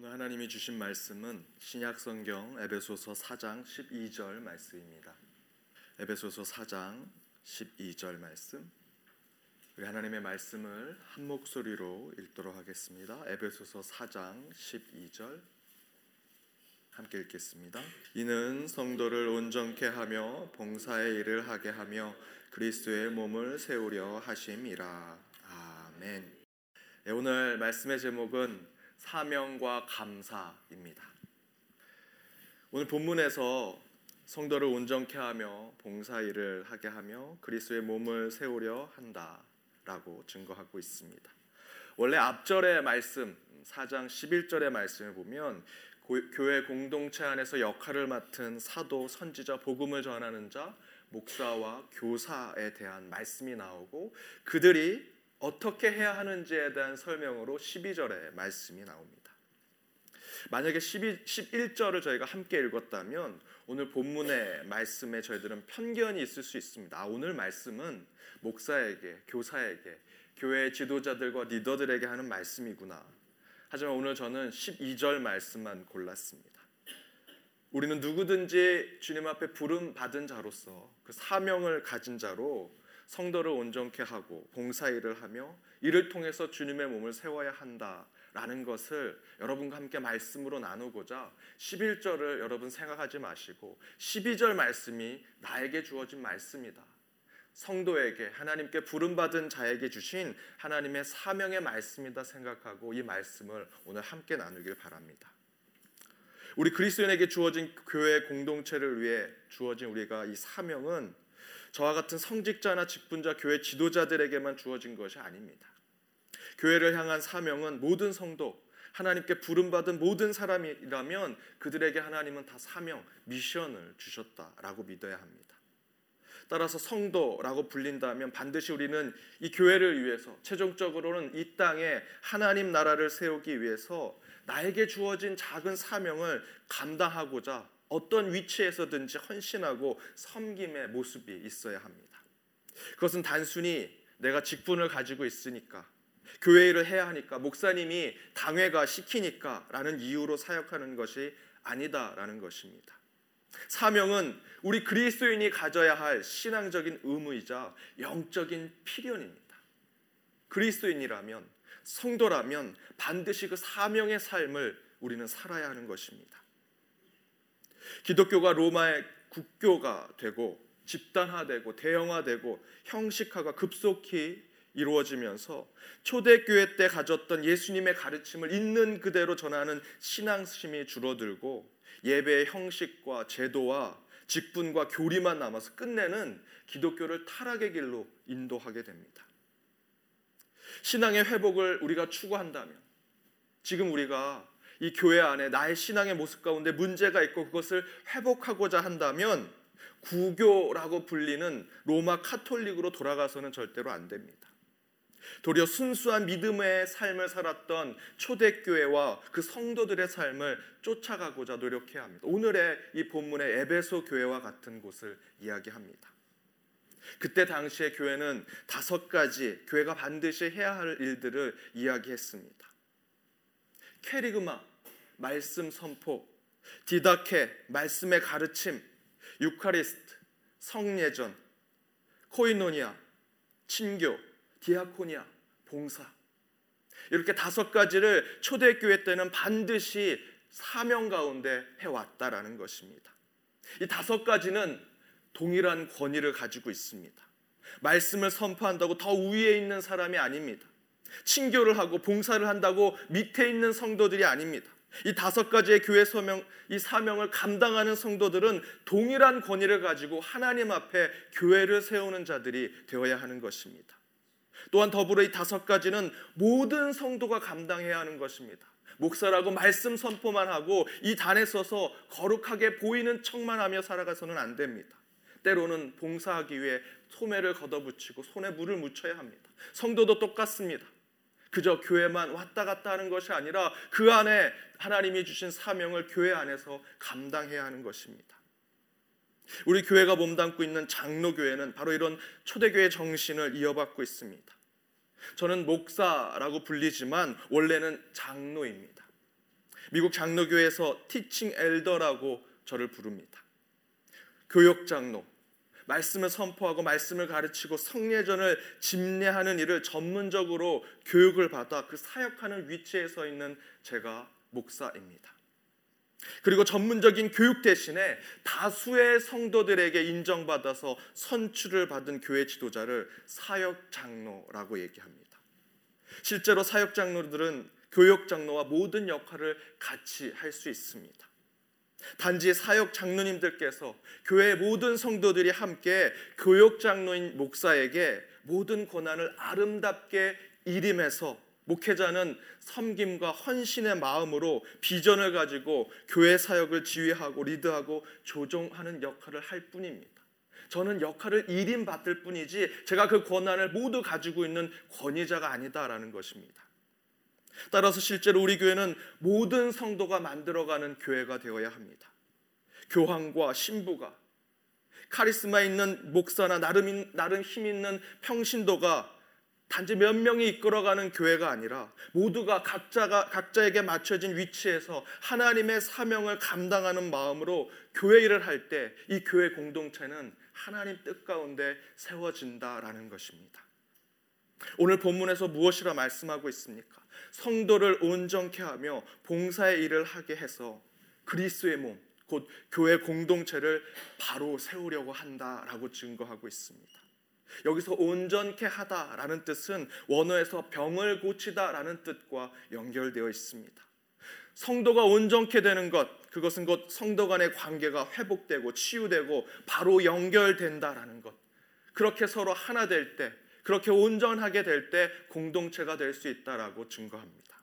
오늘 하나님이 주신 말씀은 신약 성경 에베소서 4장 12절 말씀입니다. 에베소서 4장 12절 말씀. 우리 하나님의 말씀을 한 목소리로 읽도록 하겠습니다. 에베소서 4장 12절 함께 읽겠습니다. 이는 성도를 온전케 하며 봉사의 일을 하게 하며 그리스도의 몸을 세우려 하심이라. 아멘. 네, 오늘 말씀의 제목은 사명과 감사입니다. 오늘 본문에서 성도를 온전케 하며 봉사 일을 하게 하며 그리스도의 몸을 세우려 한다라고 증거하고 있습니다. 원래 앞절의 말씀 4장 11절의 말씀을 보면 교회 공동체 안에서 역할을 맡은 사도, 선지자, 복음을 전하는 자, 목사와 교사에 대한 말씀이 나오고 그들이 어떻게 해야 하는지에 대한 설명으로 12절의 말씀이 나옵니다. 만약에 12, 11절을 저희가 함께 읽었다면 오늘 본문의 말씀에 저희들은 편견이 있을 수 있습니다. 아, 오늘 말씀은 목사에게, 교사에게, 교회 지도자들과 리더들에게 하는 말씀이구나. 하지만 오늘 저는 12절 말씀만 골랐습니다. 우리는 누구든지 주님 앞에 부름 받은 자로서 그 사명을 가진 자로 성도를 온전케 하고 봉사일을 하며 이를 통해서 주님의 몸을 세워야 한다라는 것을 여러분과 함께 말씀으로 나누고자 11절을 여러분 생각하지 마시고 12절 말씀이 나에게 주어진 말씀이다. 성도에게 하나님께 부름 받은 자에게 주신 하나님의 사명의 말씀이다 생각하고 이 말씀을 오늘 함께 나누길 바랍니다. 우리 그리스도인에게 주어진 교회 공동체를 위해 주어진 우리가 이 사명은 저와 같은 성직자나 직분자 교회 지도자들에게만 주어진 것이 아닙니다. 교회를 향한 사명은 모든 성도 하나님께 부름받은 모든 사람이라면 그들에게 하나님은 다 사명, 미션을 주셨다라고 믿어야 합니다. 따라서 성도라고 불린다면 반드시 우리는 이 교회를 위해서 최종적으로는 이 땅에 하나님 나라를 세우기 위해서 나에게 주어진 작은 사명을 감당하고자 어떤 위치에서든지 헌신하고 섬김의 모습이 있어야 합니다. 그것은 단순히 내가 직분을 가지고 있으니까 교회 일을 해야 하니까 목사님이 당회가 시키니까라는 이유로 사역하는 것이 아니다라는 것입니다. 사명은 우리 그리스도인이 가져야 할 신앙적인 의무이자 영적인 필연입니다. 그리스도인이라면 성도라면 반드시 그 사명의 삶을 우리는 살아야 하는 것입니다. 기독교가 로마의 국교가 되고 집단화되고 대형화되고 형식화가 급속히 이루어지면서 초대교회 때 가졌던 예수님의 가르침을 있는 그대로 전하는 신앙심이 줄어들고 예배의 형식과 제도와 직분과 교리만 남아서 끝내는 기독교를 타락의 길로 인도하게 됩니다. 신앙의 회복을 우리가 추구한다면 지금 우리가 이 교회 안에 나의 신앙의 모습 가운데 문제가 있고 그것을 회복하고자 한다면 구교라고 불리는 로마 카톨릭으로 돌아가서는 절대로 안 됩니다. 도리어 순수한 믿음의 삶을 살았던 초대교회와 그 성도들의 삶을 쫓아가고자 노력해야 합니다. 오늘의 이 본문의 에베소 교회와 같은 곳을 이야기합니다. 그때 당시의 교회는 다섯 가지 교회가 반드시 해야 할 일들을 이야기했습니다. 캐리그마 말씀 선포, 디다케 말씀의 가르침, 유카리스트 성례전, 코이노니아 친교, 디아코니아 봉사 이렇게 다섯 가지를 초대교회 때는 반드시 사명 가운데 해왔다라는 것입니다. 이 다섯 가지는 동일한 권위를 가지고 있습니다. 말씀을 선포한다고 더 위에 있는 사람이 아닙니다. 친교를 하고 봉사를 한다고 밑에 있는 성도들이 아닙니다. 이 다섯 가지의 교회 서명, 이 사명을 감당하는 성도들은 동일한 권위를 가지고 하나님 앞에 교회를 세우는 자들이 되어야 하는 것입니다. 또한 더불어 이 다섯 가지는 모든 성도가 감당해야 하는 것입니다. 목사라고 말씀 선포만 하고 이 단에 서서 거룩하게 보이는 척만 하며 살아가서는 안 됩니다. 때로는 봉사하기 위해 소매를 걷어붙이고 손에 물을 묻혀야 합니다. 성도도 똑같습니다. 그저 교회만 왔다 갔다 하는 것이 아니라 그 안에 하나님이 주신 사명을 교회 안에서 감당해야 하는 것입니다. 우리 교회가 몸담고 있는 장로교회는 바로 이런 초대교회 정신을 이어받고 있습니다. 저는 목사라고 불리지만 원래는 장로입니다. 미국 장로교에서 티칭 엘더라고 저를 부릅니다. 교역 장로, 말씀을 선포하고 말씀을 가르치고 성례전을 집례하는 일을 전문적으로 교육을 받아 그 사역하는 위치에 서 있는 제가 목사입니다. 그리고 전문적인 교육 대신에 다수의 성도들에게 인정받아서 선출을 받은 교회 지도자를 사역 장로라고 얘기합니다. 실제로 사역 장로들은 교역 장로와 모든 역할을 같이 할 수 있습니다. 단지 사역 장로님들께서 교회 모든 성도들이 함께 교역 장로인 목사에게 모든 권한을 아름답게 일임해서 목회자는 섬김과 헌신의 마음으로 비전을 가지고 교회 사역을 지휘하고 리드하고 조종하는 역할을 할 뿐입니다. 저는 역할을 일임 받을 뿐이지 제가 그 권한을 모두 가지고 있는 권위자가 아니다라는 것입니다. 따라서 실제로 우리 교회는 모든 성도가 만들어가는 교회가 되어야 합니다. 교황과 신부가 카리스마 있는 목사나 나름 나름 힘 있는 평신도가 단지 몇 명이 이끌어가는 교회가 아니라 모두가 각자가 각자에게 맞춰진 위치에서 하나님의 사명을 감당하는 마음으로 교회 일을 할 때 이 교회 공동체는 하나님 뜻 가운데 세워진다라는 것입니다. 오늘 본문에서 무엇이라 말씀하고 있습니까? 성도를 온전케 하며 봉사의 일을 하게 해서 그리스도의 몸, 곧 교회 공동체를 바로 세우려고 한다라고 증거하고 있습니다. 여기서 온전케 하다라는 뜻은 원어에서 병을 고치다라는 뜻과 연결되어 있습니다. 성도가 온전케 되는 것, 그것은 곧 성도 간의 관계가 회복되고 치유되고 바로 연결된다라는 것. 그렇게 서로 하나 될 때, 그렇게 온전하게 될 때 공동체가 될 수 있다라고 증거합니다.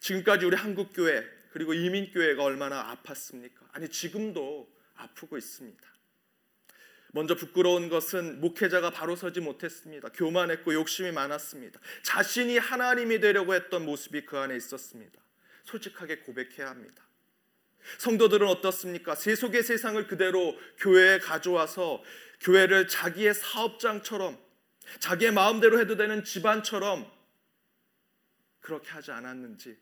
지금까지 우리 한국 교회 그리고 이민 교회가 얼마나 아팠습니까? 아니 지금도 아프고 있습니다. 먼저 부끄러운 것은 목회자가 바로 서지 못했습니다. 교만했고 욕심이 많았습니다. 자신이 하나님이 되려고 했던 모습이 그 안에 있었습니다. 솔직하게 고백해야 합니다. 성도들은 어떻습니까? 세속의 세상을 그대로 교회에 가져와서 교회를 자기의 사업장처럼 자기의 마음대로 해도 되는 집안처럼 그렇게 하지 않았는지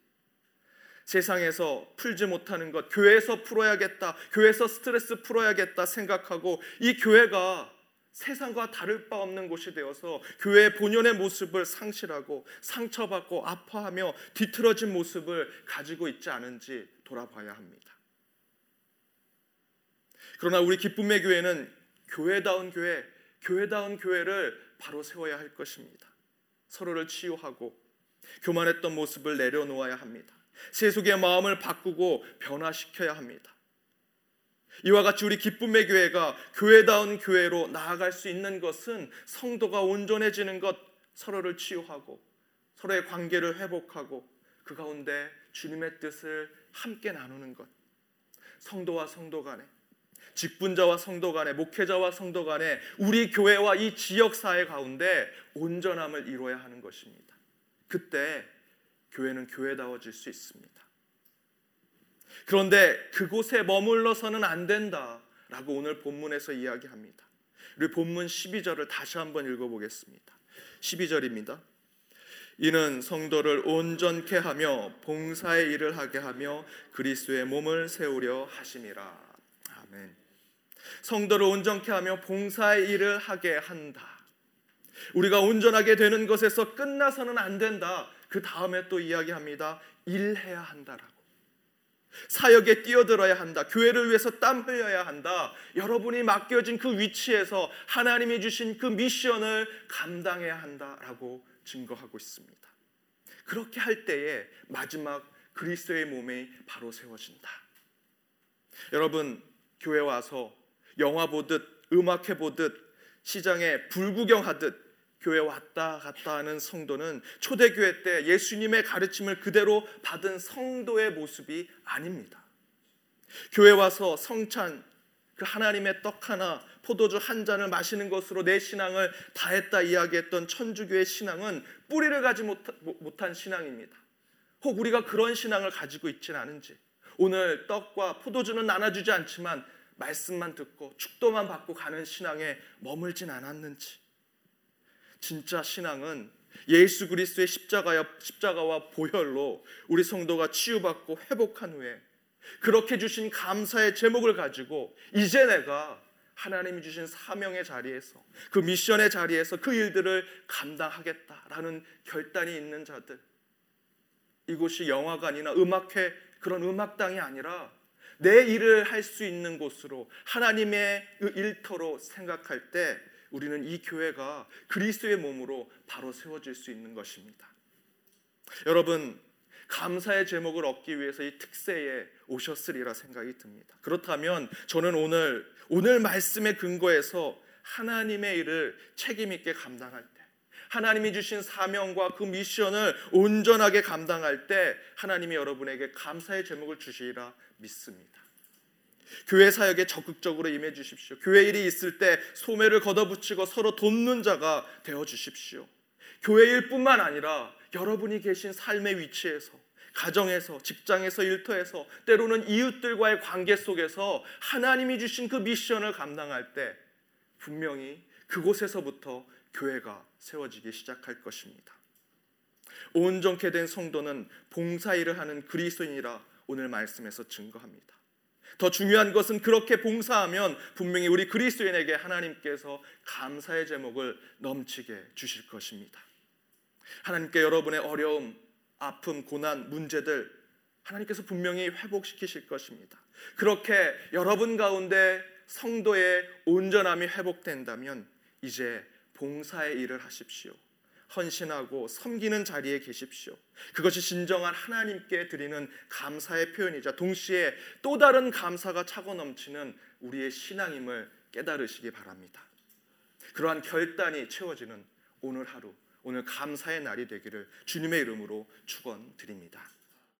세상에서 풀지 못하는 것, 교회에서 풀어야겠다, 교회에서 스트레스 풀어야겠다 생각하고 이 교회가 세상과 다를 바 없는 곳이 되어서 교회의 본연의 모습을 상실하고 상처받고 아파하며 뒤틀어진 모습을 가지고 있지 않은지 돌아봐야 합니다. 그러나 우리 기쁨의 교회는 교회다운 교회, 교회다운 교회를 바로 세워야 할 것입니다. 서로를 치유하고 교만했던 모습을 내려놓아야 합니다. 세속의 마음을 바꾸고 변화시켜야 합니다. 이와 같이 우리 기쁨의 교회가 교회다운 교회로 나아갈 수 있는 것은 성도가 온전해지는 것, 서로를 치유하고 서로의 관계를 회복하고 그 가운데 주님의 뜻을 함께 나누는 것. 성도와 성도 간에 직분자와 성도 간에 목회자와 성도 간에 우리 교회와 이 지역 사회 가운데 온전함을 이루어야 하는 것입니다. 그때 교회는 교회다워질 수 있습니다. 그런데 그곳에 머물러서는 안 된다라고 오늘 본문에서 이야기합니다. 우리 본문 12절을 다시 한번 읽어보겠습니다. 12절입니다. 이는 성도를 온전케 하며 봉사의 일을 하게 하며 그리스도의 몸을 세우려 하심이라. 아멘. 성도를 온전케 하며 봉사의 일을 하게 한다. 우리가 온전하게 되는 것에서 끝나서는 안 된다. 그 다음에 또 이야기합니다. 일해야 한다라고. 사역에 뛰어들어야 한다. 교회를 위해서 땀 흘려야 한다. 여러분이 맡겨진 그 위치에서 하나님이 주신 그 미션을 감당해야 한다라고 증거하고 있습니다. 그렇게 할 때에 마지막 그리스도의 몸이 바로 세워진다. 여러분 교회 와서 영화 보듯 음악 해 보듯 시장에 불구경하듯 교회 왔다 갔다 하는 성도는 초대교회 때 예수님의 가르침을 그대로 받은 성도의 모습이 아닙니다. 교회 와서 성찬 그 하나님의 떡 하나 포도주 한 잔을 마시는 것으로 내 신앙을 다했다 이야기했던 천주교의 신앙은 뿌리를 가지 못한 신앙입니다. 혹 우리가 그런 신앙을 가지고 있지는 않은지 오늘 떡과 포도주는 나눠주지 않지만 말씀만 듣고 축도만 받고 가는 신앙에 머물진 않았는지. 진짜 신앙은 예수 그리스도의 십자가와 보혈로 우리 성도가 치유받고 회복한 후에 그렇게 주신 감사의 제목을 가지고 이제 내가 하나님이 주신 사명의 자리에서 그 미션의 자리에서 그 일들을 감당하겠다라는 결단이 있는 자들 이곳이 영화관이나 음악회 그런 음악당이 아니라 내 일을 할 수 있는 곳으로 하나님의 그 일터로 생각할 때 우리는 이 교회가 그리스도의 몸으로 바로 세워질 수 있는 것입니다. 여러분 감사의 제목을 얻기 위해서 이 특세에 오셨으리라 생각이 듭니다. 그렇다면 저는 오늘 오늘 말씀의 근거에서 하나님의 일을 책임 있게 감당할 때 하나님이 주신 사명과 그 미션을 온전하게 감당할 때 하나님이 여러분에게 감사의 제목을 주시리라 믿습니다. 교회 사역에 적극적으로 임해 주십시오. 교회 일이 있을 때 소매를 걷어붙이고 서로 돕는 자가 되어 주십시오. 교회 일뿐만 아니라 여러분이 계신 삶의 위치에서 가정에서 직장에서 일터에서 때로는 이웃들과의 관계 속에서 하나님이 주신 그 미션을 감당할 때 분명히 그곳에서부터 교회가 세워지기 시작할 것입니다. 온전케 된 성도는 봉사일을 하는 그리스도인이라 오늘 말씀에서 증거합니다. 더 중요한 것은 그렇게 봉사하면 분명히 우리 그리스도인에게 하나님께서 감사의 제목을 넘치게 주실 것입니다. 하나님께 여러분의 어려움, 아픔, 고난, 문제들 하나님께서 분명히 회복시키실 것입니다. 그렇게 여러분 가운데 성도의 온전함이 회복된다면 이제 봉사의 일을 하십시오. 헌신하고 섬기는 자리에 계십시오. 그것이 진정한 하나님께 드리는 감사의 표현이자 동시에 또 다른 감사가 차고 넘치는 우리의 신앙임을 깨달으시기 바랍니다. 그러한 결단이 채워지는 오늘 하루, 오늘 감사의 날이 되기를 주님의 이름으로 축원드립니다.